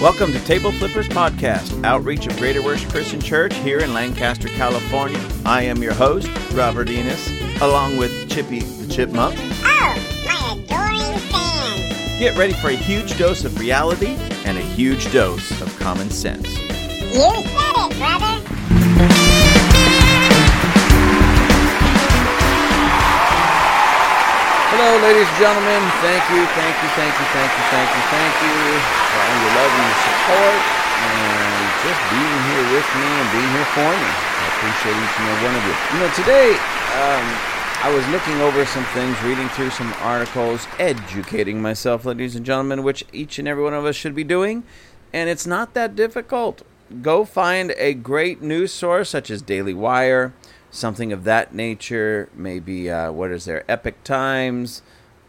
Welcome to Table Flippers Podcast, outreach of Greater Worship Christian Church here in Lancaster, California. I am your host, Robert Enos, along with Chippy the Chipmunk. Oh, my adoring fans. Get ready for a huge dose of reality and a huge dose of common sense. You said it, brother. Hello, ladies and gentlemen. Thank you, thank you, thank you, thank you, thank you, thank you for all your love and your support and just being here with me and being here for me. I appreciate each and every one of you. You know, today um, I was looking over some things, reading through some articles, educating myself, ladies and gentlemen, which each and every one of us should be doing. And it's not that difficult. Go find a great news source such as Daily Wire, something of that nature. Maybe uh, what is there? Epoch Times,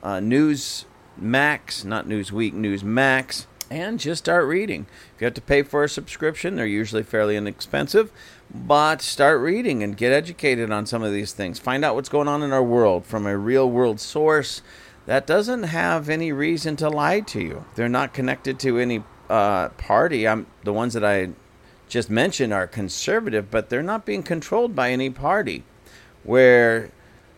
uh, News Max, not Newsweek, News Max, and just start reading. If you have to pay for a subscription, they're usually fairly inexpensive, but start reading and get educated on some of these things. Find out what's going on in our world from a real world source that doesn't have any reason to lie to you. They're not connected to any uh, party. I'm the ones that I just mentioned are conservative, but they're not being controlled by any party. Where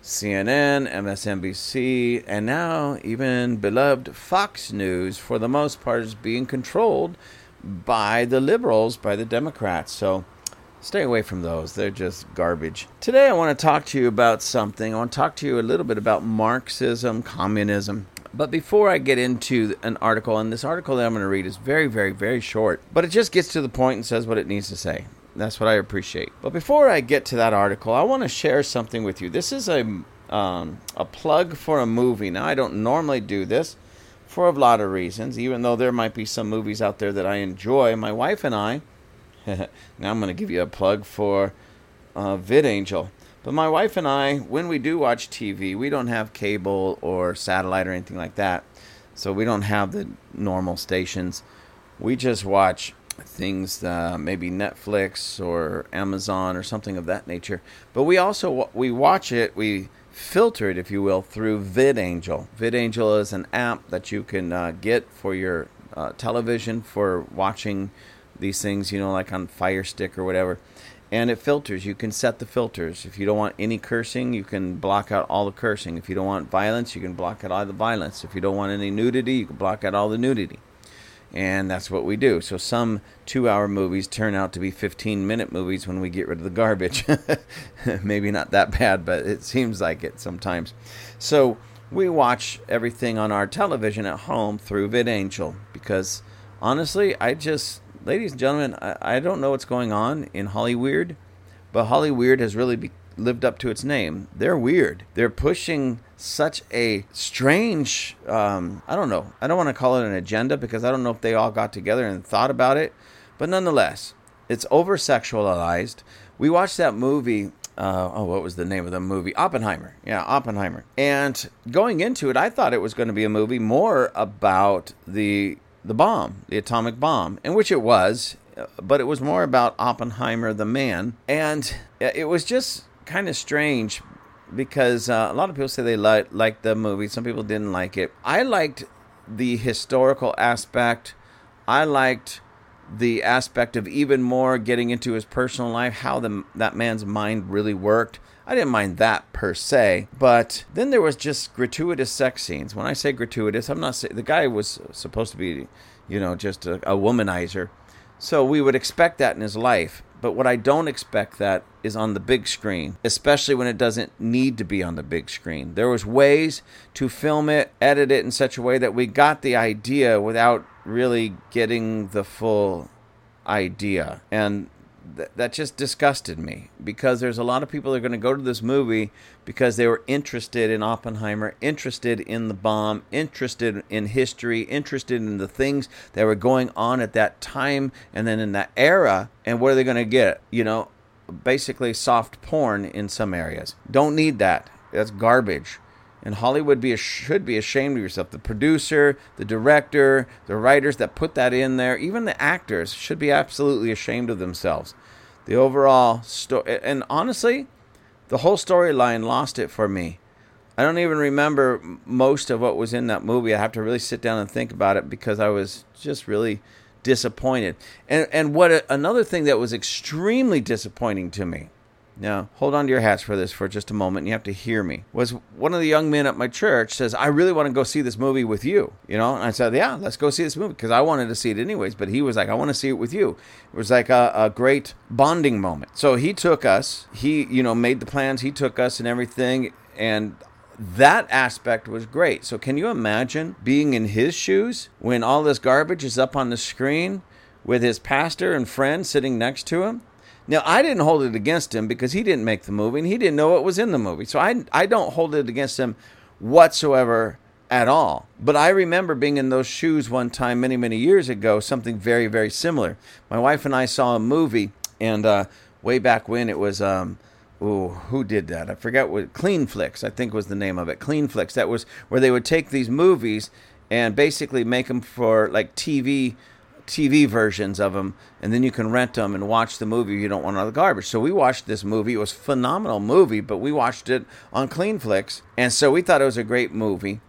CNN, MSNBC, and now even beloved Fox News, for the most part, is being controlled by the liberals, by the Democrats. So stay away from those. They're just garbage. Today, I want to talk to you about something. I want to talk to you a little bit about Marxism, communism. But before I get into an article, and this article that I'm going to read is very, very, very short, but it just gets to the point and says what it needs to say. That's what I appreciate. But before I get to that article, I want to share something with you. This is a um, a plug for a movie. Now, I don't normally do this for a lot of reasons, even though there might be some movies out there that I enjoy. My wife and I, now I'm going to give you a plug for uh, VidAngel. But my wife and I, when we do watch TV, we don't have cable or satellite or anything like that. So we don't have the normal stations. We just watch things, uh, maybe Netflix or Amazon or something of that nature. But we also we watch it, we filter it, if you will, through VidAngel. VidAngel is an app that you can uh, get for your uh, television for watching these things, you know, like on Fire Stick or whatever and it filters. You can set the filters. If you don't want any cursing, you can block out all the cursing. If you don't want violence, you can block out all the violence. If you don't want any nudity, you can block out all the nudity. And that's what we do. So some two hour movies turn out to be 15 minute movies when we get rid of the garbage. Maybe not that bad, but it seems like it sometimes. So we watch everything on our television at home through VidAngel because honestly, I just ladies and gentlemen, I, I don't know what's going on in Hollyweird, but Hollyweird has really be, lived up to its name. They're weird. They're pushing such a strange, um, I don't know, I don't want to call it an agenda because I don't know if they all got together and thought about it, but nonetheless, it's over sexualized. We watched that movie. Uh, oh, what was the name of the movie? Oppenheimer. Yeah, Oppenheimer. And going into it, I thought it was going to be a movie more about the the bomb, the atomic bomb, in which it was, but it was more about Oppenheimer, the man. And it was just kind of strange because uh, a lot of people say they li- liked the movie. Some people didn't like it. I liked the historical aspect. I liked the aspect of even more getting into his personal life, how the, that man's mind really worked. I didn't mind that per se, but then there was just gratuitous sex scenes. When I say gratuitous, I'm not saying the guy was supposed to be, you know, just a, a womanizer. So we would expect that in his life. But what I don't expect that is on the big screen, especially when it doesn't need to be on the big screen. There was ways to film it, edit it in such a way that we got the idea without really getting the full idea. And th- that just disgusted me because there's a lot of people that are going to go to this movie because they were interested in Oppenheimer, interested in the bomb, interested in history, interested in the things that were going on at that time and then in that era. And what are they going to get? You know, basically soft porn in some areas. Don't need that. That's garbage. And Hollywood be should be ashamed of yourself. The producer, the director, the writers that put that in there, even the actors should be absolutely ashamed of themselves. The overall story, and honestly, the whole storyline lost it for me. I don't even remember most of what was in that movie. I have to really sit down and think about it because I was just really disappointed. And and what another thing that was extremely disappointing to me. Now, hold on to your hats for this for just a moment. You have to hear me. Was one of the young men at my church says, "I really want to go see this movie with you." You know, and I said, "Yeah, let's go see this movie because I wanted to see it anyways." But he was like, "I want to see it with you." It was like a, a great bonding moment. So he took us. He, you know, made the plans. He took us and everything. And that aspect was great. So, can you imagine being in his shoes when all this garbage is up on the screen with his pastor and friend sitting next to him? Now, I didn't hold it against him because he didn't make the movie and he didn't know what was in the movie. So, I, I don't hold it against him whatsoever at all. But I remember being in those shoes one time many, many years ago, something very, very similar. My wife and I saw a movie, and uh, way back when it was. Um, Ooh, who did that? I forget what Clean Flicks, I think was the name of it. Clean Flicks. That was where they would take these movies and basically make them for like TV TV versions of them, and then you can rent them and watch the movie. You don't want all the garbage. So we watched this movie. It was a phenomenal movie, but we watched it on Clean Flicks, and so we thought it was a great movie.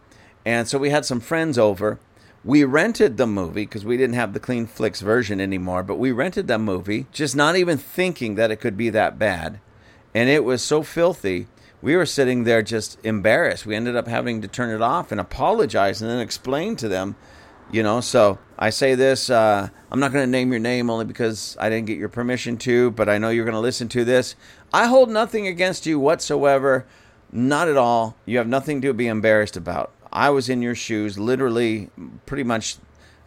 And so we had some friends over. We rented the movie because we didn't have the Clean Flicks version anymore, but we rented the movie, just not even thinking that it could be that bad and it was so filthy. We were sitting there just embarrassed. We ended up having to turn it off and apologize and then explain to them, you know. So I say this uh, I'm not going to name your name only because I didn't get your permission to, but I know you're going to listen to this. I hold nothing against you whatsoever. Not at all. You have nothing to be embarrassed about. I was in your shoes, literally, pretty much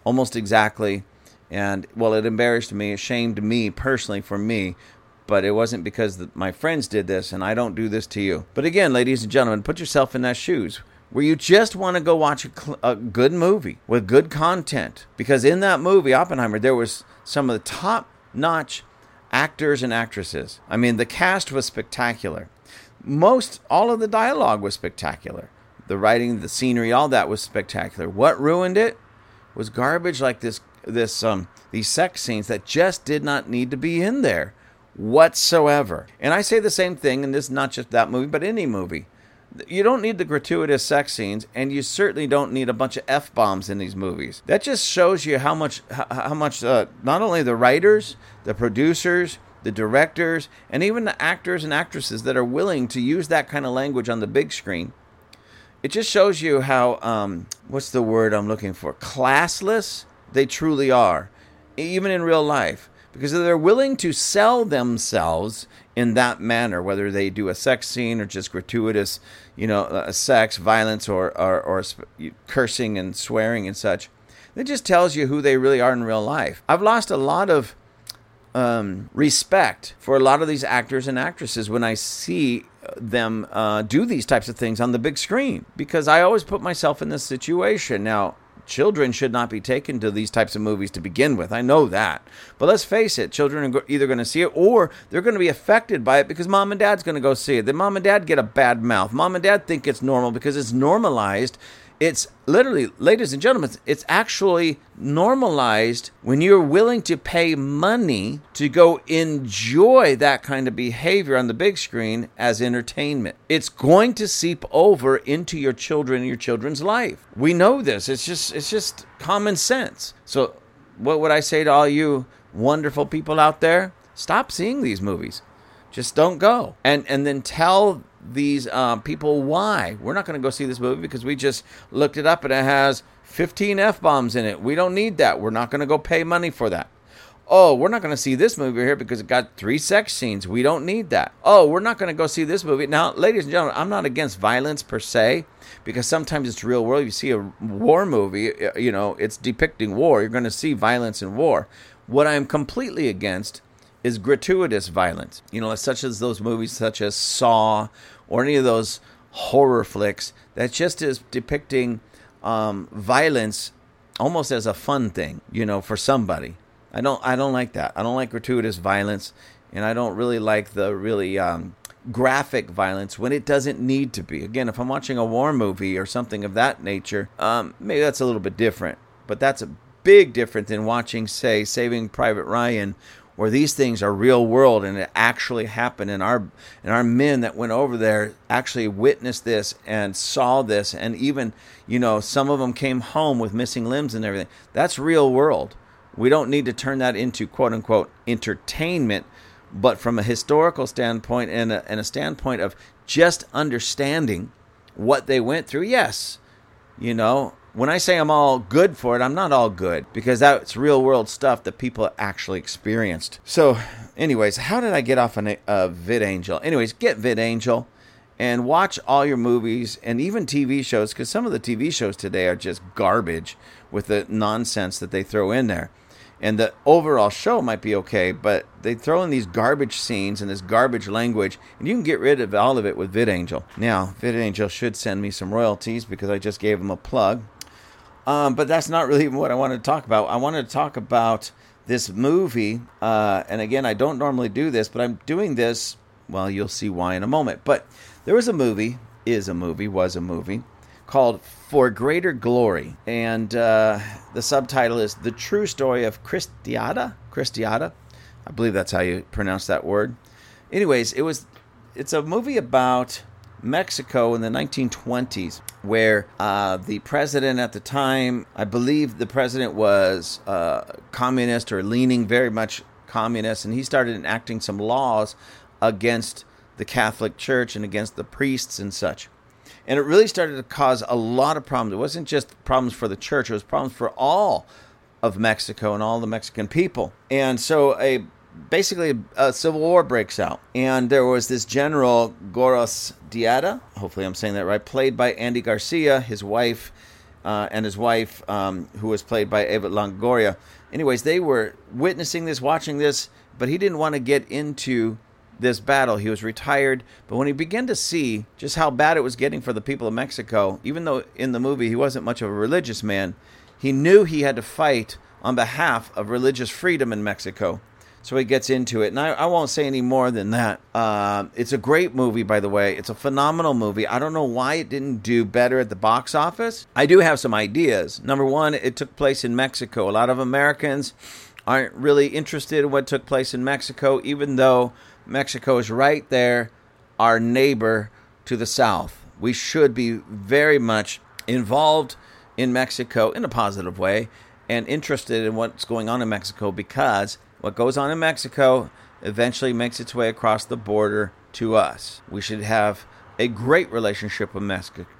almost exactly. And well, it embarrassed me, it shamed me personally for me but it wasn't because the, my friends did this and I don't do this to you. But again, ladies and gentlemen, put yourself in that shoes where you just want to go watch a, cl- a, good movie with good content because in that movie Oppenheimer there was some of the top notch actors and actresses. I mean, the cast was spectacular. Most all of the dialogue was spectacular. The writing, the scenery, all that was spectacular. What ruined it was garbage like this this um these sex scenes that just did not need to be in there whatsoever. And I say the same thing, and this is not just that movie, but any movie. You don't need the gratuitous sex scenes, and you certainly don't need a bunch of f bombs in these movies. That just shows you how much, how much, uh, not only the writers, the producers, the directors, and even the actors and actresses that are willing to use that kind of language on the big screen. It just shows you how, um, what's the word I'm looking for? Classless they truly are, even in real life because they're willing to sell themselves in that manner, whether they do a sex scene or just gratuitous, you know, uh, sex, violence, or, or, or cursing and swearing and such. It just tells you who they really are in real life. I've lost a lot of um, respect for a lot of these actors and actresses when I see them uh, do these types of things on the big screen because I always put myself in this situation. Now, children should not be taken to these types of movies to begin with. I know that. But let's face it, children are either going to see it or they're going to be affected by it because mom and dad's going to go see it. Then mom and dad get a bad mouth. Mom and dad think it's normal because it's normalized it's literally, ladies and gentlemen, it's actually normalized when you're willing to pay money to go enjoy that kind of behavior on the big screen as entertainment. It's going to seep over into your children and your children's life. We know this. It's just it's just common sense. So what would I say to all you wonderful people out there? Stop seeing these movies. Just don't go. And and then tell these uh, people why. We're not going to go see this movie because we just looked it up and it has 15 F bombs in it. We don't need that. We're not going to go pay money for that. Oh, we're not going to see this movie here because it got three sex scenes. We don't need that. Oh, we're not going to go see this movie. Now, ladies and gentlemen, I'm not against violence per se because sometimes it's real world. You see a war movie, you know, it's depicting war. You're going to see violence in war. What I'm completely against is gratuitous violence. You know, such as those movies such as Saw or any of those horror flicks that just is depicting um, violence almost as a fun thing, you know, for somebody. I don't I don't like that. I don't like gratuitous violence, and I don't really like the really um, graphic violence when it doesn't need to be. Again, if I'm watching a war movie or something of that nature, um, maybe that's a little bit different. But that's a big difference than watching, say, Saving Private Ryan where these things are real world and it actually happened. And our and our men that went over there actually witnessed this and saw this. And even you know some of them came home with missing limbs and everything. That's real world. We don't need to turn that into quote unquote entertainment, but from a historical standpoint and a, and a standpoint of just understanding what they went through, yes, you know, when I say I'm all good for it, I'm not all good because that's real world stuff that people actually experienced. So, anyways, how did I get off on a, a VidAngel? Anyways, get VidAngel and watch all your movies and even TV shows because some of the TV shows today are just garbage with the nonsense that they throw in there. And the overall show might be okay, but they throw in these garbage scenes and this garbage language, and you can get rid of all of it with VidAngel. Now, VidAngel should send me some royalties because I just gave them a plug. Um, but that's not really what I wanted to talk about. I wanted to talk about this movie. Uh, and again, I don't normally do this, but I'm doing this. Well, you'll see why in a moment. But there was a movie, is a movie, was a movie called For Greater Glory. And uh, the subtitle is The True Story of Cristiada. Cristiada. I believe that's how you pronounce that word. Anyways, it was it's a movie about Mexico in the 1920s, where uh, the president at the time, I believe the president was uh, communist or leaning very much communist, and he started enacting some laws against the Catholic Church and against the priests and such. And it really started to cause a lot of problems. It wasn't just problems for the church, it was problems for all of Mexico and all the Mexican people. And so a basically a civil war breaks out. And there was this general Gorostieta hopefully i'm saying that right played by andy garcia his wife uh, and his wife um, who was played by eva longoria. Anyways they were witnessing this watching this but he didn't want to get into this battle. He was retired. But when he began to see just how bad it was getting for the people of mexico even though in the movie he wasn't much of a religious man he knew he had to fight on behalf of religious freedom in mexico so he gets into it. And I, I won't say any more than that. Uh, it's a great movie, by the way. It's a phenomenal movie. I don't know why it didn't do better at the box office. I do have some ideas. Number one, it took place in Mexico. A lot of Americans aren't really interested in what took place in Mexico, even though Mexico is right there, our neighbor to the south. We should be very much involved in Mexico in a positive way and interested in what's going on in Mexico because what goes on in Mexico eventually makes its way across the border to us. We should have a great relationship with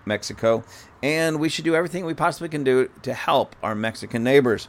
Mexico, and we should do everything we possibly can do to help our Mexican neighbors.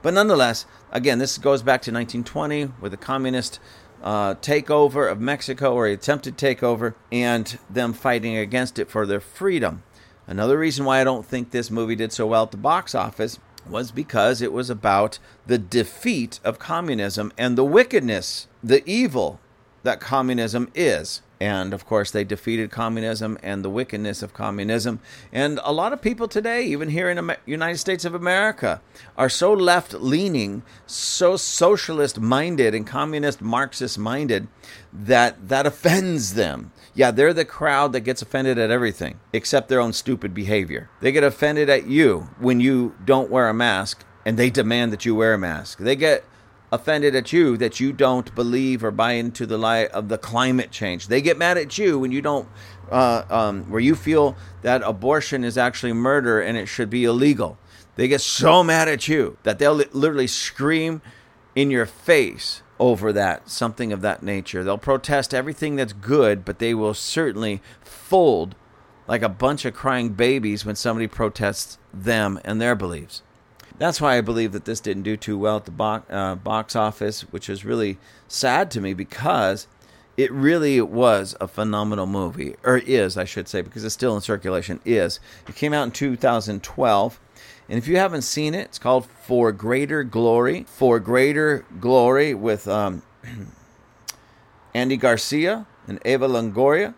But nonetheless, again, this goes back to 1920 with the communist uh, takeover of Mexico or attempted takeover and them fighting against it for their freedom. Another reason why I don't think this movie did so well at the box office was because it was about the defeat of communism and the wickedness, the evil that communism is. And of course, they defeated communism and the wickedness of communism. And a lot of people today, even here in the United States of America, are so left leaning, so socialist minded and communist Marxist minded that that offends them. Yeah, they're the crowd that gets offended at everything except their own stupid behavior. They get offended at you when you don't wear a mask and they demand that you wear a mask. They get offended at you that you don't believe or buy into the lie of the climate change. They get mad at you when you don't, uh, um, where you feel that abortion is actually murder and it should be illegal. They get so mad at you that they'll literally scream in your face over that, something of that nature. They'll protest everything that's good, but they will certainly fold like a bunch of crying babies when somebody protests them and their beliefs. That's why I believe that this didn't do too well at the box, uh, box office, which is really sad to me because it really was a phenomenal movie, or is, I should say, because it's still in circulation. Is it came out in 2012. And if you haven't seen it, it's called For Greater Glory. For Greater Glory with um, Andy Garcia and Eva Longoria.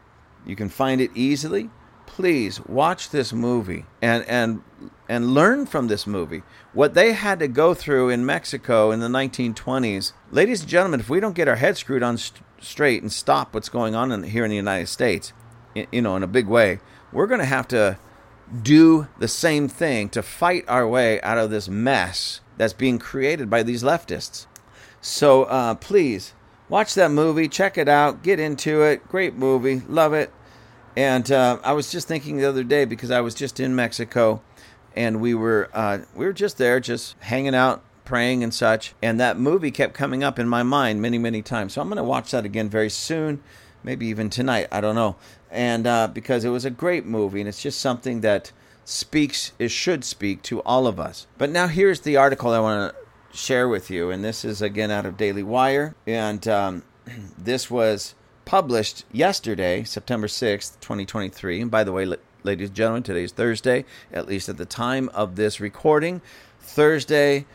You can find it easily. Please watch this movie and, and, and learn from this movie. What they had to go through in Mexico in the 1920s. Ladies and gentlemen, if we don't get our heads screwed on st- straight and stop what's going on in, here in the United States, you know, in a big way, we're going to have to do the same thing to fight our way out of this mess that's being created by these leftists. So uh, please watch that movie, check it out, get into it. Great movie, love it. And uh, I was just thinking the other day because I was just in Mexico, and we were uh, we were just there, just hanging out, praying and such. And that movie kept coming up in my mind many, many times. So I'm going to watch that again very soon, maybe even tonight. I don't know. And uh, because it was a great movie, and it's just something that speaks, it should speak to all of us. But now here's the article I want to share with you. And this is again out of Daily Wire. And um, this was published yesterday, September 6th, 2023. And by the way, ladies and gentlemen, today is Thursday, at least at the time of this recording. Thursday,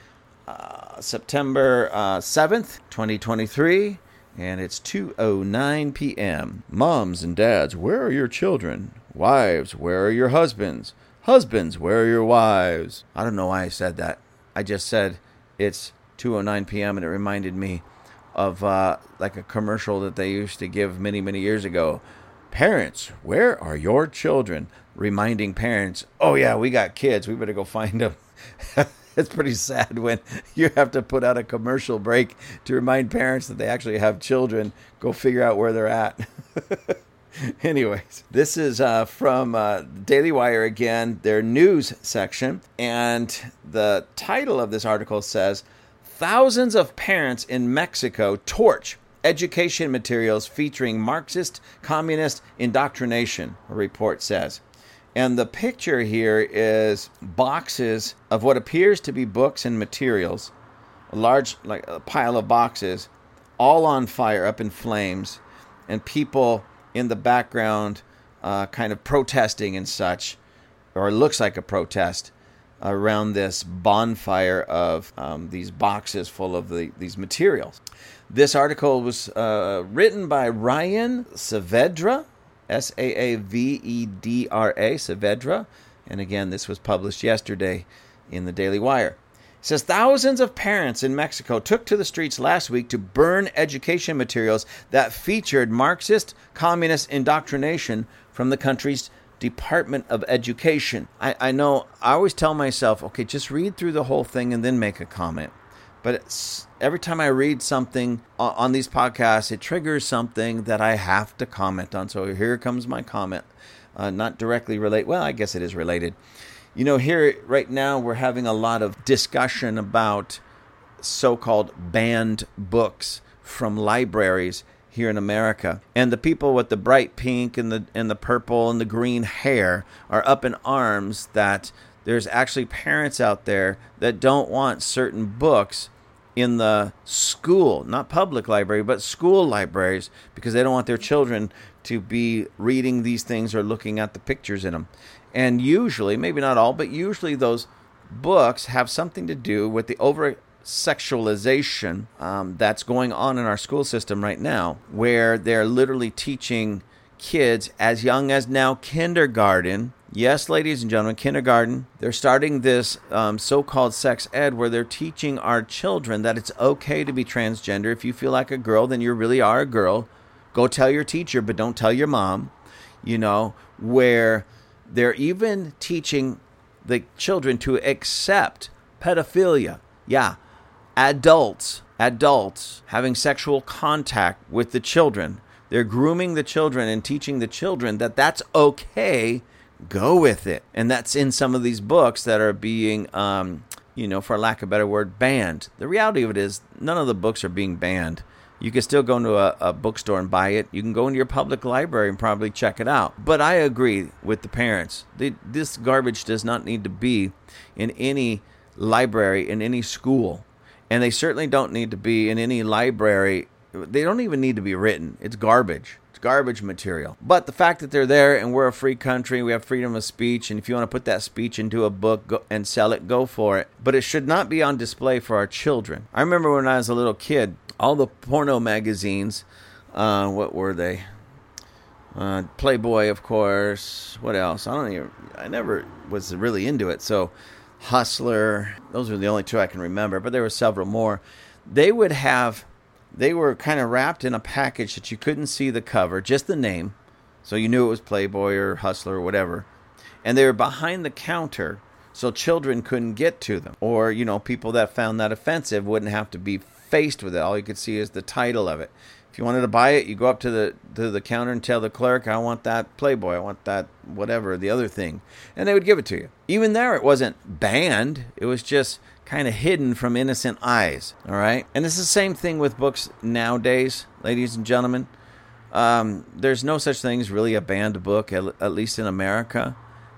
uh, September uh, 7th, 2023, and it's 2:09 p.m. Moms and dads, where are your children? Wives, where are your husbands? Husbands, where are your wives? I don't know why I said that. I just said it's 2:09 p.m. and it reminded me of uh, like a commercial that they used to give many, many years ago. Parents, where are your children? Reminding parents, oh, yeah, we got kids. We better go find them. it's pretty sad when you have to put out a commercial break to remind parents that they actually have children. Go figure out where they're at. Anyways, this is uh, from uh, Daily Wire again, their news section. And the title of this article says Thousands of parents in Mexico torch education materials featuring Marxist communist indoctrination, a report says. And the picture here is boxes of what appears to be books and materials, a large like a pile of boxes, all on fire, up in flames, and people in the background uh, kind of protesting and such, or looks like a protest around this bonfire of um, these boxes full of the, these materials. This article was uh, written by Ryan Saavedra, S A A V E D R A, Saavedra. And again, this was published yesterday in the Daily Wire. It says thousands of parents in Mexico took to the streets last week to burn education materials that featured Marxist communist indoctrination from the country's Department of Education. I, I know I always tell myself, okay, just read through the whole thing and then make a comment. But every time I read something on these podcasts, it triggers something that I have to comment on. So here comes my comment. Uh, not directly relate. Well, I guess it is related. You know, here right now we're having a lot of discussion about so-called banned books from libraries here in America. And the people with the bright pink and the and the purple and the green hair are up in arms that there's actually parents out there that don't want certain books in the school, not public library, but school libraries because they don't want their children to be reading these things or looking at the pictures in them. And usually, maybe not all, but usually those books have something to do with the over sexualization um, that's going on in our school system right now, where they're literally teaching kids as young as now kindergarten. Yes, ladies and gentlemen, kindergarten. They're starting this um, so called sex ed where they're teaching our children that it's okay to be transgender. If you feel like a girl, then you really are a girl. Go tell your teacher, but don't tell your mom. You know, where they're even teaching the children to accept pedophilia. Yeah, adults, adults having sexual contact with the children. They're grooming the children and teaching the children that that's okay. Go with it. And that's in some of these books that are being, um, you know, for lack of a better word, banned. The reality of it is, none of the books are being banned. You can still go into a, a, bookstore and buy it. You can go into your public library and probably check it out. But I agree with the parents. This garbage does not need to be in any library, in any school and they certainly don't need to be in any library. They don't even need to be written. It's garbage. Garbage material. But the fact that they're there and we're a free country, we have freedom of speech, and if you want to put that speech into a book go, and sell it, go for it. But it should not be on display for our children. I remember when I was a little kid, all the porno magazines, uh, what were they? Uh, Playboy, of course. What else? I don't even. I never was really into it. So Hustler. Those are the only two I can remember, but there were several more. They would have, they were kind of wrapped in a package that you couldn't see the cover, just the name. So you knew it was Playboy or Hustler or whatever. And they were behind the counter so children couldn't get to them. Or, you know, people that found that offensive wouldn't have to be faced with it. All you could see is the title of it. If you wanted to buy it, you go up to the to the counter and tell the clerk, "I want that Playboy. I want that whatever the other thing," and they would give it to you. Even there, it wasn't banned. It was just kind of hidden from innocent eyes. All right. And it's the same thing with books nowadays, ladies and gentlemen. Um, there's no such thing as really a banned book, at, at least in America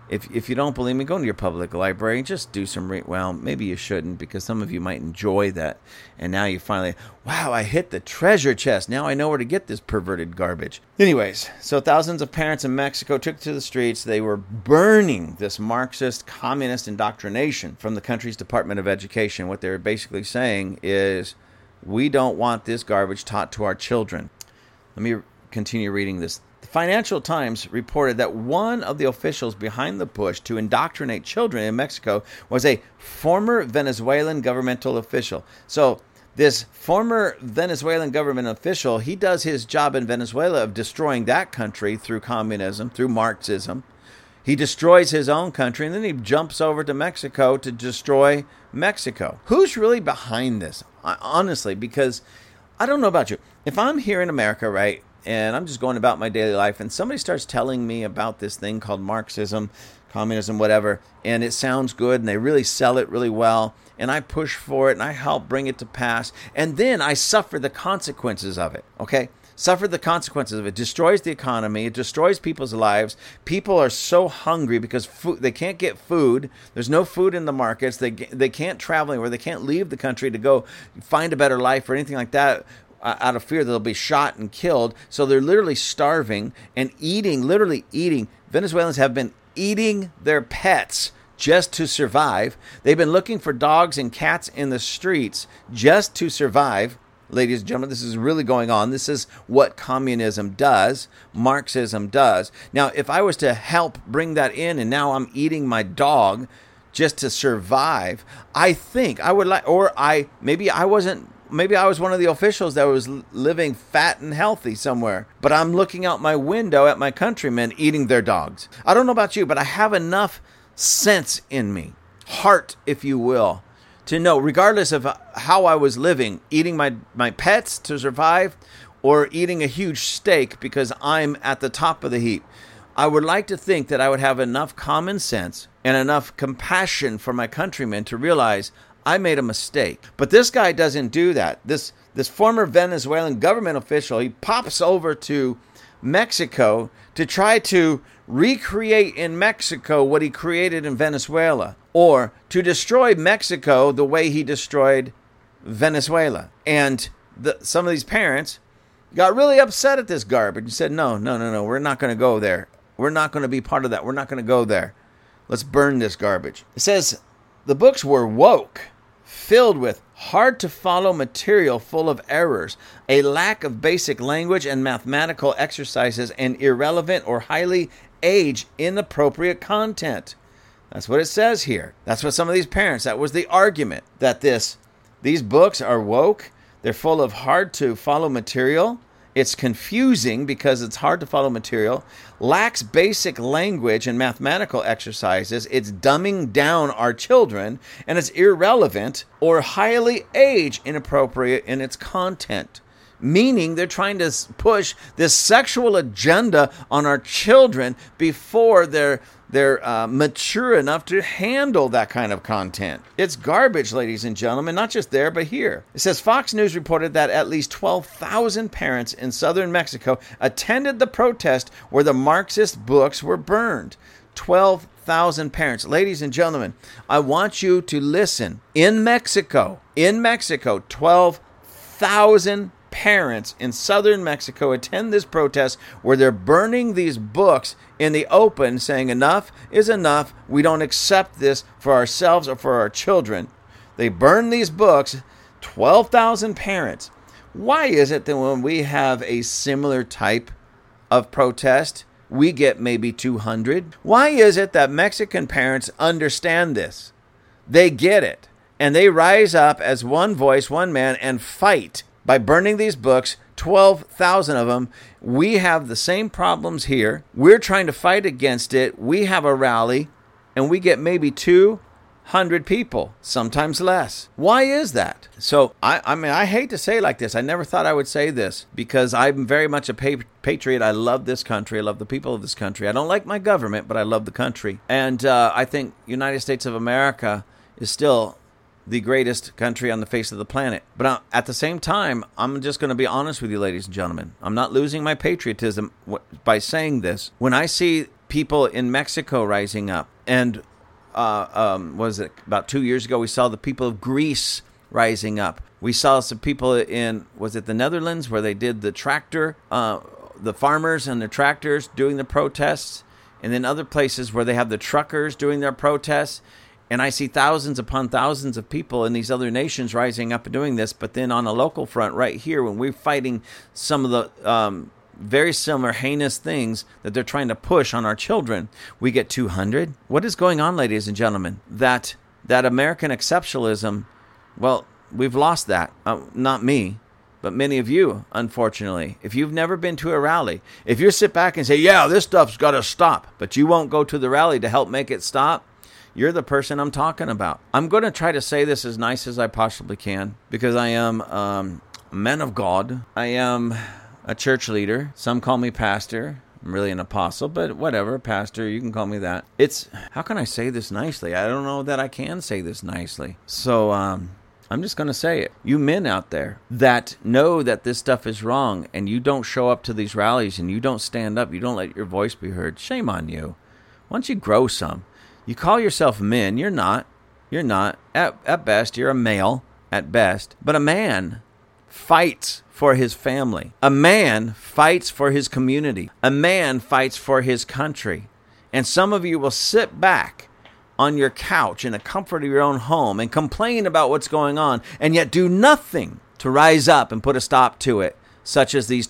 if if you don't believe me, go to your public library and just do some re- well, maybe you shouldn't because some of you might enjoy that. And now you finally, wow, I hit the treasure chest. Now I know where to get this perverted garbage. Anyways, so thousands of parents in Mexico took to the streets. They were burning this Marxist communist indoctrination from the country's Department of Education. What they're basically saying is we don't want this garbage taught to our children. Let me continue reading this Financial Times reported that one of the officials behind the push to indoctrinate children in Mexico was a former Venezuelan governmental official. So, this former Venezuelan government official, he does his job in Venezuela of destroying that country through communism, through Marxism. He destroys his own country and then he jumps over to Mexico to destroy Mexico. Who's really behind this? Honestly, because I don't know about you. If I'm here in America, right, and I'm just going about my daily life, and somebody starts telling me about this thing called Marxism, communism, whatever, and it sounds good, and they really sell it really well, and I push for it, and I help bring it to pass, and then I suffer the consequences of it, okay? Suffer the consequences of it. Destroys the economy. It destroys people's lives. People are so hungry because food, they can't get food. There's no food in the markets. They they can't travel anywhere. They can't leave the country to go find a better life or anything like that uh, out of fear they'll be shot and killed. So they're literally starving and eating, literally eating. Venezuelans have been eating their pets just to survive. They've been looking for dogs and cats in the streets just to survive. Ladies and gentlemen, this is really going on. This is what communism does, Marxism does. Now, if I was to help bring that in and now I'm eating my dog just to survive, I think I would like, or I maybe I wasn't maybe I was one of the officials that was living fat and healthy somewhere, but I'm looking out my window at my countrymen eating their dogs. I don't know about you, but I have enough sense in me, heart, if you will, to know, regardless of how I was living, eating my, my pets to survive or eating a huge steak because I'm at the top of the heap. I would like to think that I would have enough common sense and enough compassion for my countrymen to realize I made a mistake. But this guy doesn't do that. This this former Venezuelan government official, he pops over to Mexico to try to recreate in Mexico what he created in Venezuela or to destroy Mexico the way he destroyed Venezuela. And the, some of these parents got really upset at this garbage and said, "No, no, no, no, we're not going to go there. We're not going to be part of that. We're not going to go there. Let's burn this garbage." It says the books were woke filled with hard to follow material full of errors, a lack of basic language and mathematical exercises, and irrelevant or highly age inappropriate content. That's what it says here. That's what some of these parents, that was the argument that this these books are woke, they're full of hard to follow material, it's confusing because it's hard to follow material, lacks basic language and mathematical exercises, it's dumbing down our children, and it's irrelevant or highly age inappropriate in its content meaning they're trying to push this sexual agenda on our children before they're they're uh, mature enough to handle that kind of content. It's garbage, ladies and gentlemen, not just there, but here. It says Fox News reported that at least 12,000 parents in southern Mexico attended the protest where the Marxist books were burned. 12,000 parents. Ladies and gentlemen, I want you to listen. In Mexico, in Mexico, 12,000 parents in southern Mexico attend this protest where they're burning these books in the open, saying, Enough is enough. We don't accept this for ourselves or for our children. They burn these books, 12,000 parents. Why is it that when we have a similar type of protest, we get maybe 200? Why is it that Mexican parents understand this? They get it. And they rise up as one voice, one man, and fight by burning these books, 12,000 of them. We have the same problems here. We're trying to fight against it. We have a rally, and we get maybe 200 people, sometimes less. Why is that? So, I, I mean, I hate to say like this. I never thought I would say this because I'm very much a pa- patriot. I love this country. I love the people of this country. I don't like my government, but I love the country. And uh, I think United States of America is still the greatest country on the face of the planet. But uh, at the same time, I'm just going to be honest with you, ladies and gentlemen. I'm not losing my patriotism by saying this. When I see people in Mexico rising up, and uh, um, was it about two years ago, we saw the people of Greece rising up. We saw some people in was it the Netherlands where they did the tractor, uh, the farmers and the tractors doing the protests, and then other places where they have the truckers doing their protests. And I see thousands upon thousands of people in these other nations rising up and doing this. But then on a local front, right here, when we're fighting some of the um, very similar heinous things that they're trying to push on our children, we get 200. What is going on, ladies and gentlemen? That that American exceptionalism well, we've lost that. Uh, not me, but many of you, unfortunately. If you've never been to a rally, if you sit back and say, yeah, this stuff's got to stop, but you won't go to the rally to help make it stop, you're the person I'm talking about. I'm going to try to say this as nice as I possibly can because I am um, a man of God. I am a church leader. Some call me pastor. I'm really an apostle, but whatever, pastor, you can call me that. It's how can I say this nicely? I don't know that I can say this nicely. So um I'm just going to say it. You men out there that know that this stuff is wrong and you don't show up to these rallies and you don't stand up, you don't let your voice be heard, shame on you. Why don't you grow some? You call yourself men, you're not. You're not. At, at best, you're a male, at best. But a man fights for his family. A man fights for his community. A man fights for his country. And some of you will sit back on your couch in the comfort of your own home and complain about what's going on and yet do nothing to rise up and put a stop to it, such as these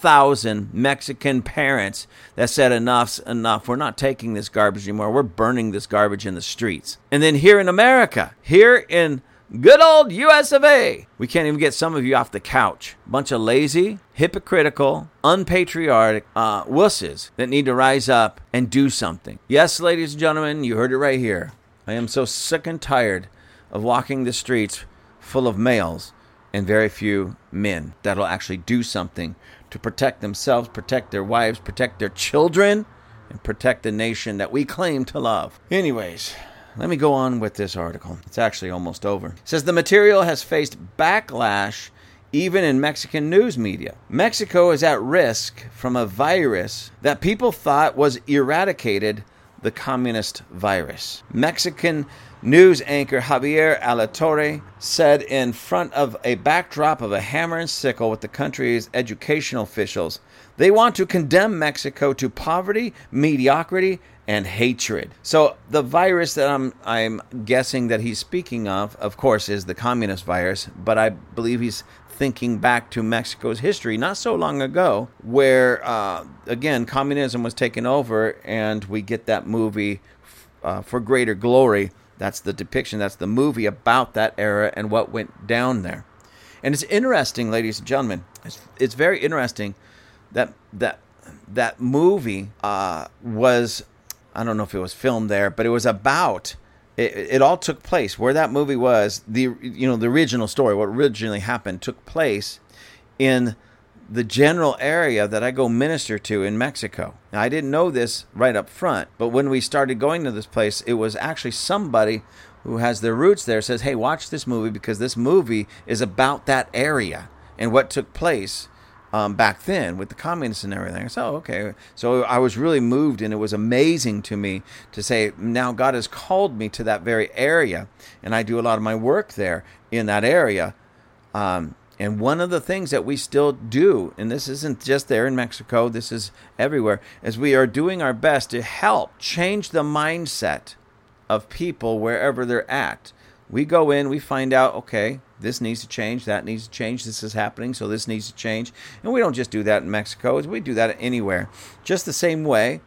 12,000 Mexican parents that said, Enough's enough. We're not taking this garbage anymore. We're burning this garbage in the streets. And then here in America, here in Good old US of A. We can't even get some of you off the couch. Bunch of lazy, hypocritical, unpatriotic uh, wusses that need to rise up and do something. Yes, ladies and gentlemen, you heard it right here. I am so sick and tired of walking the streets full of males and very few men that'll actually do something to protect themselves, protect their wives, protect their children, and protect the nation that we claim to love. Anyways, let me go on with this article. It's actually almost over. It says the material has faced backlash even in Mexican news media. Mexico is at risk from a virus that people thought was eradicated the communist virus. Mexican news anchor Javier Alatorre said in front of a backdrop of a hammer and sickle with the country's educational officials, they want to condemn Mexico to poverty, mediocrity, and hatred. So the virus that I'm I'm guessing that he's speaking of, of course, is the communist virus, but I believe he's thinking back to Mexico's history not so long ago, where uh, again communism was taken over, and we get that movie uh, for greater glory. That's the depiction. That's the movie about that era and what went down there. And it's interesting, ladies and gentlemen. It's, it's very interesting that that that movie uh, was I don't know if it was filmed there, but it was about it, it, all took place where that movie was the you know the original story what originally happened took place in the general area that I go minister to in Mexico. Now, I didn't know this right up front, but when we started going to this place, it was actually somebody who has their roots there says, "Hey, watch this movie because this movie is about that area and what took place um, back then with the communists and everything. So okay, so I was really moved, and it was amazing to me to say now God has called me to that very area, and I do a lot of my work there in that area. Um, and one of the things that we still do, and this isn't just there in Mexico, this is everywhere, is we are doing our best to help change the mindset of people wherever they're at. We go in, we find out, okay, this needs to change, that needs to change, this is happening, so this needs to change. And we don't just do that in Mexico, we do that anywhere. Just the same way,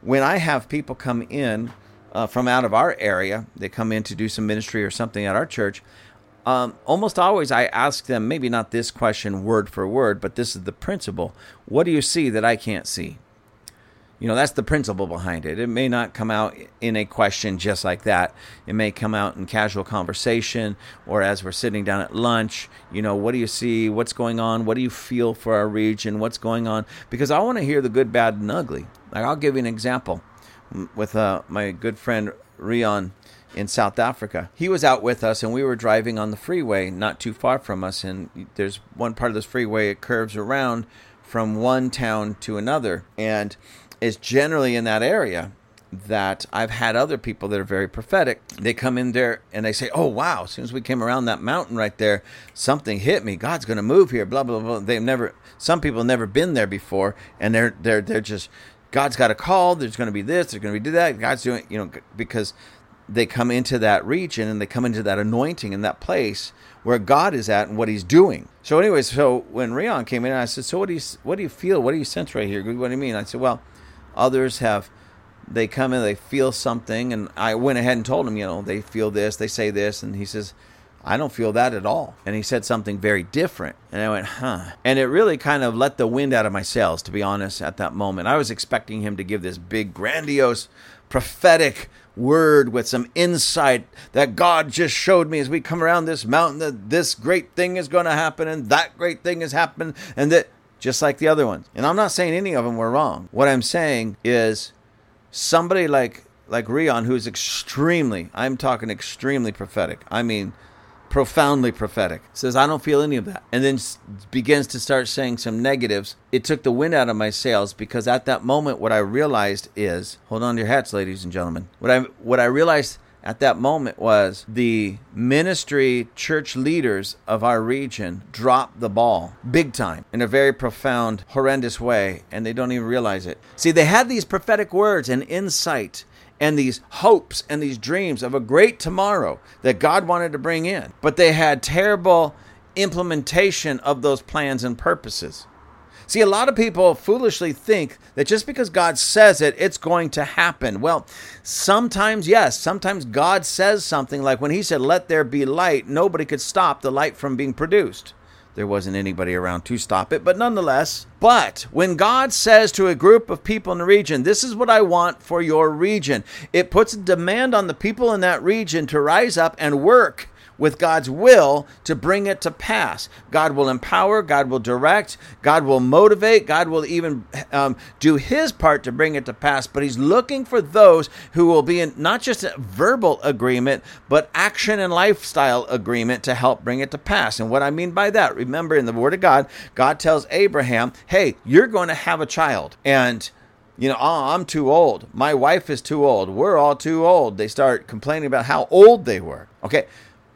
when I have people come in uh, from out of our area, they come in to do some ministry or something at our church. Um, almost always, I ask them, maybe not this question word for word, but this is the principle. What do you see that I can't see? You know, that's the principle behind it. It may not come out in a question just like that. It may come out in casual conversation or as we're sitting down at lunch. You know, what do you see? What's going on? What do you feel for our region? What's going on? Because I want to hear the good, bad, and ugly. Like, I'll give you an example with uh, my good friend Rion. in South Africa. He was out with us, and we were driving on the freeway not too far from us. And there's one part of this freeway it curves around from one town to another, and it's generally in that area that I've had other people that are very prophetic. They come in there and they say, "Oh wow!" As soon as we came around that mountain right there, something hit me. God's going to move here. Blah blah blah. They've never. Some people never been there before, and they're they're they're just. God's got a call. There's going to be this. There's going to be that. God's doing, you know, because they come into that region and they come into that anointing in that place where God is at and what He's doing. So, anyways, so when Rion came in, I said, "So what do you what do you feel? What do you sense right here? What do you mean?" I said, "Well, others have." they come in, they feel something, and I went ahead and told him, you know, they feel this, they say this, and he says, I don't feel that at all. And he said something very different. And I went, huh. And it really kind of let the wind out of my sails, to be honest, at that moment. I was expecting him to give this big, grandiose, prophetic word with some insight that God just showed me as we come around this mountain that this great thing is going to happen and that great thing has happened and that just like the other ones. And I'm not saying any of them were wrong. What I'm saying is somebody like like Rion, who's extremely, I'm talking extremely prophetic. I mean, profoundly prophetic. Says, I don't feel any of that. And then begins to start saying some negatives. It took the wind out of my sails because at that moment, what I realized is, hold on to your hats, ladies and gentlemen. What I, what I realized at that moment was the ministry church leaders of our region dropped the ball big time in a very profound, horrendous way, and they don't even realize it. See, they had these prophetic words and insight and these hopes and these dreams of a great tomorrow that God wanted to bring in, but they had terrible implementation of those plans and purposes. See, a lot of people foolishly think that just because God says it, it's going to happen. Well, sometimes, yes, sometimes God says something like when He said, Let there be light, nobody could stop the light from being produced. There wasn't anybody around to stop it, but nonetheless. But when God says to a group of people in the region, This is what I want for your region, it puts a demand on the people in that region to rise up and work with God's will to bring it to pass. God will empower, God will direct, God will motivate, God will even um, do his part to bring it to pass. But he's looking for those who will be in not just a verbal agreement, but action and lifestyle agreement to help bring it to pass. And what I mean by that, remember in the Word of God, God tells Abraham, hey, you're going to have a child. And you know, oh, I'm too old. My wife is too old. We're all too old. They start complaining about how old they were. Okay.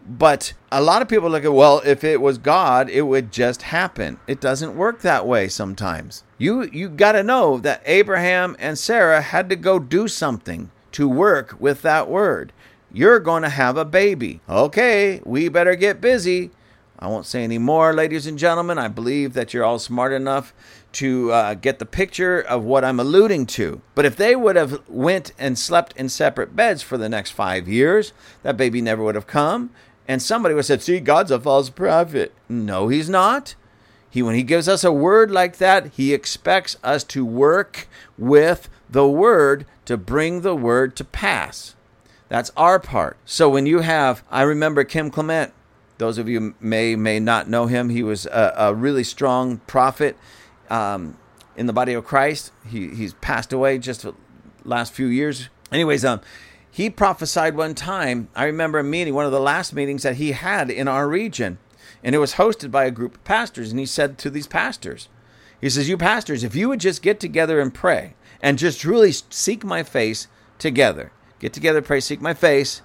But a lot of people look at, well, if it was God, it would just happen. It doesn't work that way sometimes. You you got to know that Abraham and Sarah had to go do something to work with that word. You're going to have a baby. Okay, we better get busy. I won't say any more, ladies and gentlemen. I believe that you're all smart enough to uh, get the picture of what I'm alluding to. But if they would have went and slept in separate beds for the next five years, that baby never would have come. And somebody would said, See, God's a false prophet. No, he's not. He, when he gives us a word like that, he expects us to work with the word to bring the word to pass. That's our part. So when you have, I remember Kim Clement, those of you may may not know him. He was a, a really strong prophet um, in the body of Christ. He he's passed away just last few years. Anyways, um, he prophesied one time. I remember a meeting, one of the last meetings that he had in our region, and it was hosted by a group of pastors. And he said to these pastors, He says, You pastors, if you would just get together and pray and just truly seek my face together, get together, pray, seek my face,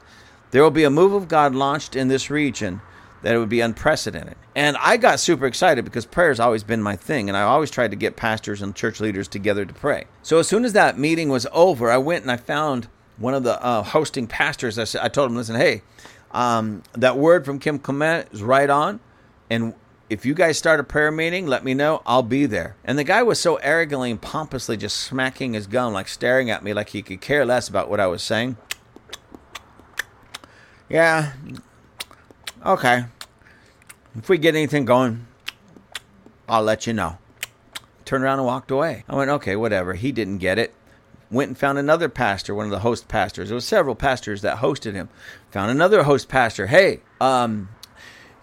there will be a move of God launched in this region that it would be unprecedented. And I got super excited because prayer has always been my thing, and I always tried to get pastors and church leaders together to pray. So as soon as that meeting was over, I went and I found one of the uh, hosting pastors, I, said, I told him, listen, hey, um, that word from Kim Clement is right on. And if you guys start a prayer meeting, let me know. I'll be there. And the guy was so arrogantly and pompously just smacking his gum, like staring at me like he could care less about what I was saying. Yeah. Okay. If we get anything going, I'll let you know. Turned around and walked away. I went, okay, whatever. He didn't get it went and found another pastor, one of the host pastors. There was several pastors that hosted him. Found another host pastor. Hey, um,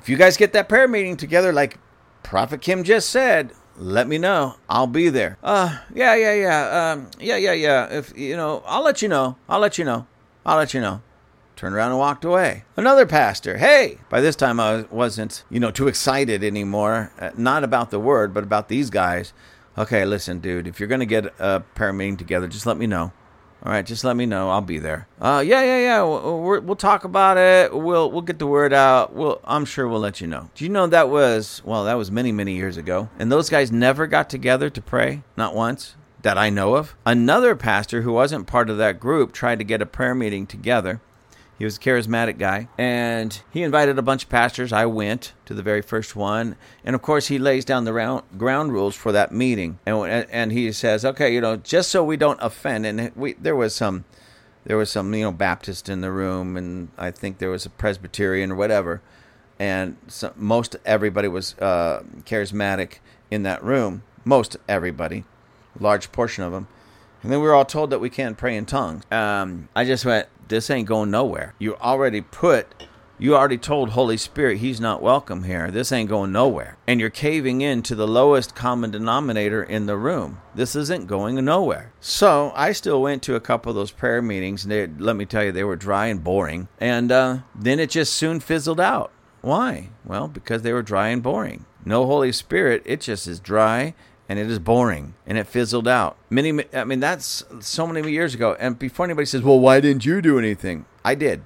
if you guys get that prayer meeting together, like Prophet Kim just said, let me know. I'll be there. Uh, yeah, yeah, yeah. Um, yeah, yeah, yeah. If you know, I'll let you know. I'll let you know. I'll let you know. turned around and walked away. Another pastor, hey! By this time, I wasn't, you know, too excited anymore. Uh, not about the word, but about these guys. Okay, listen, dude, if you're going to get a prayer meeting together, just let me know. All right, just let me know. I'll be there. Uh, yeah, yeah, yeah. We'll, we'll talk about it. We'll we'll get the word out. We'll I'm sure we'll let you know. Do you know that was well, that was many many years ago, and those guys never got together to pray, not once that I know of. Another pastor who wasn't part of that group tried to get a prayer meeting together. He was a charismatic guy, and he invited a bunch of pastors. I went to the very first one, and of course, he lays down the round, ground rules for that meeting, and and he says, okay, you know, just so we don't offend, and we there was some. There was some, you know, Baptist in the room, and I think there was a Presbyterian or whatever, and most everybody was uh, charismatic in that room. Most everybody, large portion of them. And then we were all told that we can't pray in tongues. Um, I just went, this ain't going nowhere. You already put, you already told Holy Spirit he's not welcome here. This ain't going nowhere. And you're caving in to the lowest common denominator in the room. This isn't going nowhere. So I still went to a couple of those prayer meetings. And they, let me tell you, they were dry and boring. And uh, then it just soon fizzled out. Why? Well, because they were dry and boring. No Holy Spirit, it just is dry and it is boring and it fizzled out. Many, I mean, that's so many years ago. And before anybody says, well, why didn't you do anything? I did.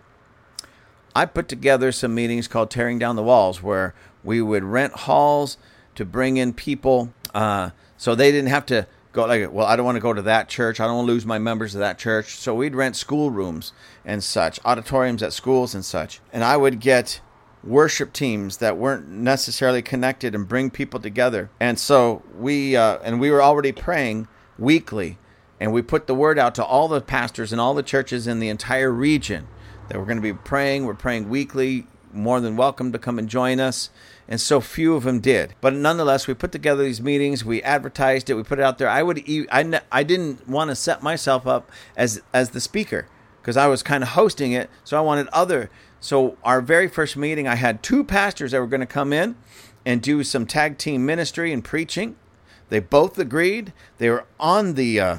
I put together some meetings called Tearing Down the Walls where we would rent halls to bring in people uh, so they didn't have to go like, well, I don't want to go to that church. I don't want to lose my members of that church. So we'd rent school rooms and such, auditoriums at schools and such. And I would get worship teams that weren't necessarily connected and bring people together. And so we uh, and we were already praying weekly, and we put the word out to all the pastors and all the churches in the entire region that we're going to be praying. We're praying weekly. More than welcome to come and join us. And so few of them did. But nonetheless, we put together these meetings. We advertised it. We put it out there. I would. I, I didn't want to set myself up as as the speaker because I was kind of hosting it. So I wanted other so, our very first meeting, I had two pastors that were going to come in and do some tag team ministry and preaching. They both agreed. They were on the uh,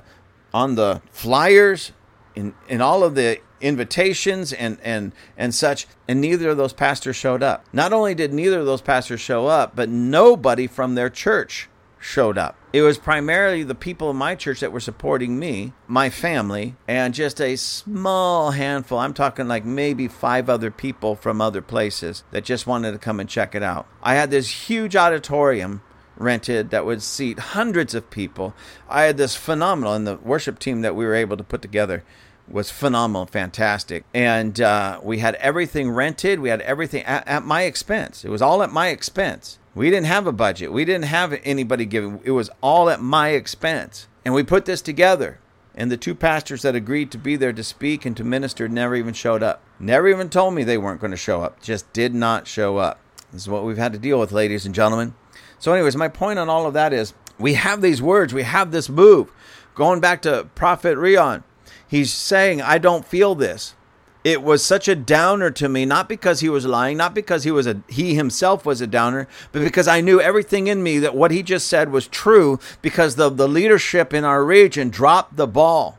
on the flyers in in all of the invitations and and and such and neither of those pastors showed up. Not only did neither of those pastors show up, but nobody from their church showed up. It was primarily the people in my church that were supporting me, my family, and just a small handful. I'm talking like maybe five other people from other places that just wanted to come and check it out. I had this huge auditorium rented that would seat hundreds of people. I had this phenomenal, and the worship team that we were able to put together was phenomenal, fantastic. And uh, we had everything rented. We had everything at, at my expense. It was all at my expense. We didn't have a budget. We didn't have anybody giving. It was all at my expense. And we put this together. And the two pastors that agreed to be there to speak and to minister never even showed up. Never even told me they weren't going to show up. Just did not show up. This is what we've had to deal with, ladies and gentlemen. So, anyways, my point on all of that is we have these words, we have this move. Going back to Prophet Rion, he's saying, I don't feel this. It was such a downer to me not because he was lying not because he was a he himself was a downer but because i knew everything in me that what he just said was true because the the leadership in our region dropped the ball.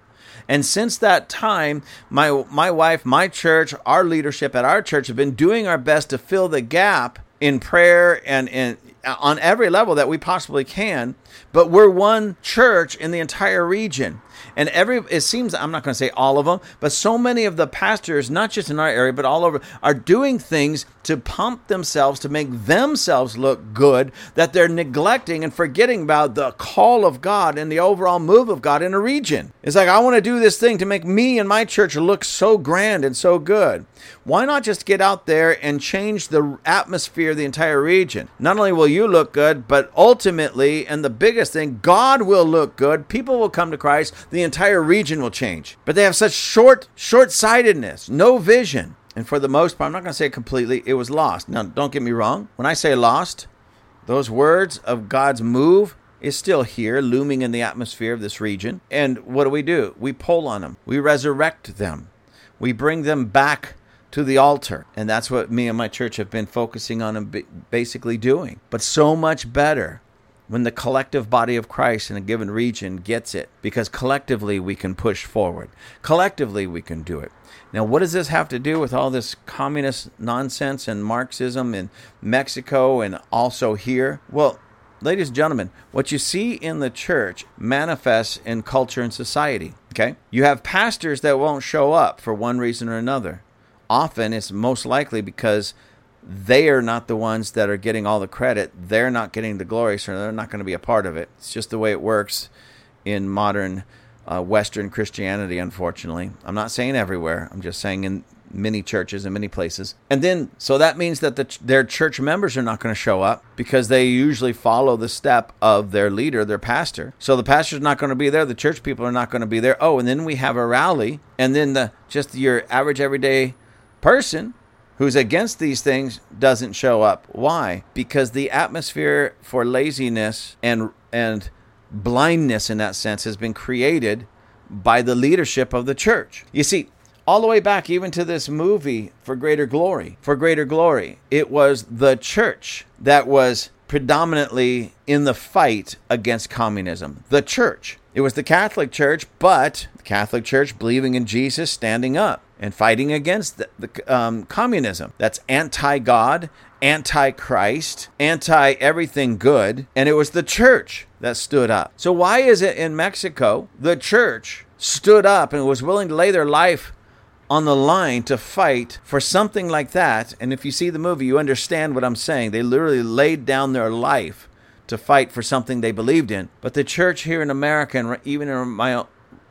And since that time my my wife my church our leadership at our church have been doing our best to fill the gap in prayer and in on every level that we possibly can but we're one church in the entire region and every it seems I'm not going to say all of them, but so many of the pastors, not just in our area but all over, are doing things to pump themselves to make themselves look good that they're neglecting and forgetting about the call of God and the overall move of God in a region. It's like I want to do this thing to make me and my church look so grand and so good. Why not just get out there and change the atmosphere of the entire region? Not only will you look good, but ultimately, and the biggest thing, God will look good. People will come to Christ. The entire region will change. But they have such short short-sightedness, no vision. And for the most part, I'm not going to say completely, it was lost. Now, don't get me wrong. When I say lost, those words of God's move is still here, looming in the atmosphere of this region. And what do we do? We pull on them, we resurrect them, we bring them back to the altar. And that's what me and my church have been focusing on and basically doing. But so much better when the collective body of Christ in a given region gets it, because collectively we can push forward. Collectively we can do it. Now, what does this have to do with all this communist nonsense and Marxism in Mexico and also here? Well, ladies and gentlemen, what you see in the church manifests in culture and society. Okay? You have pastors that won't show up for one reason or another. Often it's most likely because they are not the ones that are getting all the credit. They're not getting the glory, so they're not going to be a part of it. It's just the way it works in modern uh, Western Christianity, unfortunately. I'm not saying everywhere, I'm just saying in many churches and many places. And then, so that means that the, their church members are not going to show up because they usually follow the step of their leader, their pastor. So the pastor's not going to be there, the church people are not going to be there. Oh, and then we have a rally, and then the just your average everyday person who's against these things doesn't show up. Why? Because the atmosphere for laziness and and blindness in that sense has been created by the leadership of the church. You see, all the way back even to this movie for greater glory, for greater glory, it was the church that was predominantly in the fight against communism. The church. It was the Catholic Church, but the Catholic Church believing in Jesus, standing up and fighting against the, the um, communism. That's anti God, anti Christ, anti everything good. And it was the church that stood up. So, why is it in Mexico the church stood up and was willing to lay their life on the line to fight for something like that? And if you see the movie, you understand what I'm saying. They literally laid down their life to fight for something they believed in. But the church here in America, and even in my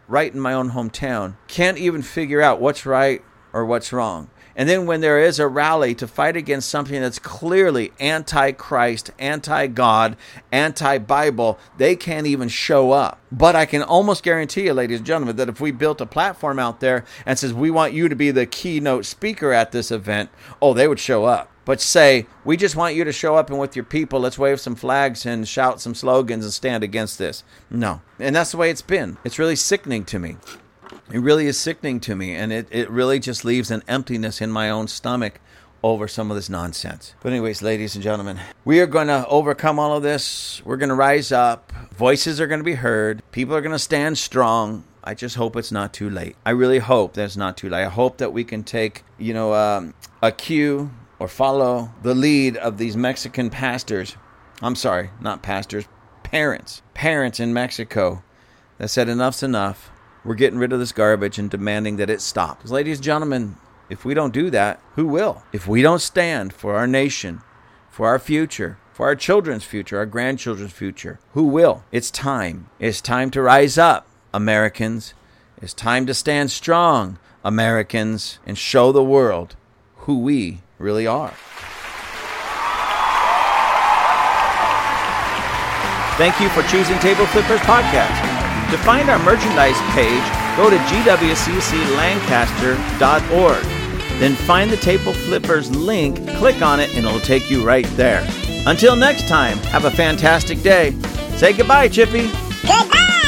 right in my own hometown, can't even figure out what's right or what's wrong. And then when there is a rally to fight against something that's clearly anti Christ, anti God, anti Bible, they can't even show up. But I can almost guarantee you, ladies and gentlemen, that if we built a platform out there and says, we want you to be the keynote speaker at this event, oh, they would show up but say, we just want you to show up and with your people, let's wave some flags and shout some slogans and stand against this. No. And that's the way it's been. It's really sickening to me. It really is sickening to me. And it, it really just leaves an emptiness in my own stomach over some of this nonsense. But, anyways, ladies and gentlemen, we are going to overcome all of this. We're going to rise up. Voices are going to be heard. People are going to stand strong. I just hope it's not too late. I really hope that it's not too late. I hope that we can take, you know, um, a cue or follow the lead of these Mexican pastors. I'm sorry, not pastors, parents. Parents in Mexico that said enough's enough. We're getting rid of this garbage and demanding that it stop. Because, ladies and gentlemen, if we don't do that, who will? If we don't stand for our nation, for our future, for our children's future, our grandchildren's future, who will? It's time. It's time to rise up, Americans. It's time to stand strong, Americans, and show the world who we really are. Thank you for choosing Table Flippers Podcast. To find our merchandise page, go to gwcclancaster.org. Then find the Table Flippers link, click on it, and it'll take you right there. Until next time, have a fantastic day. Say goodbye, Chippy. Goodbye.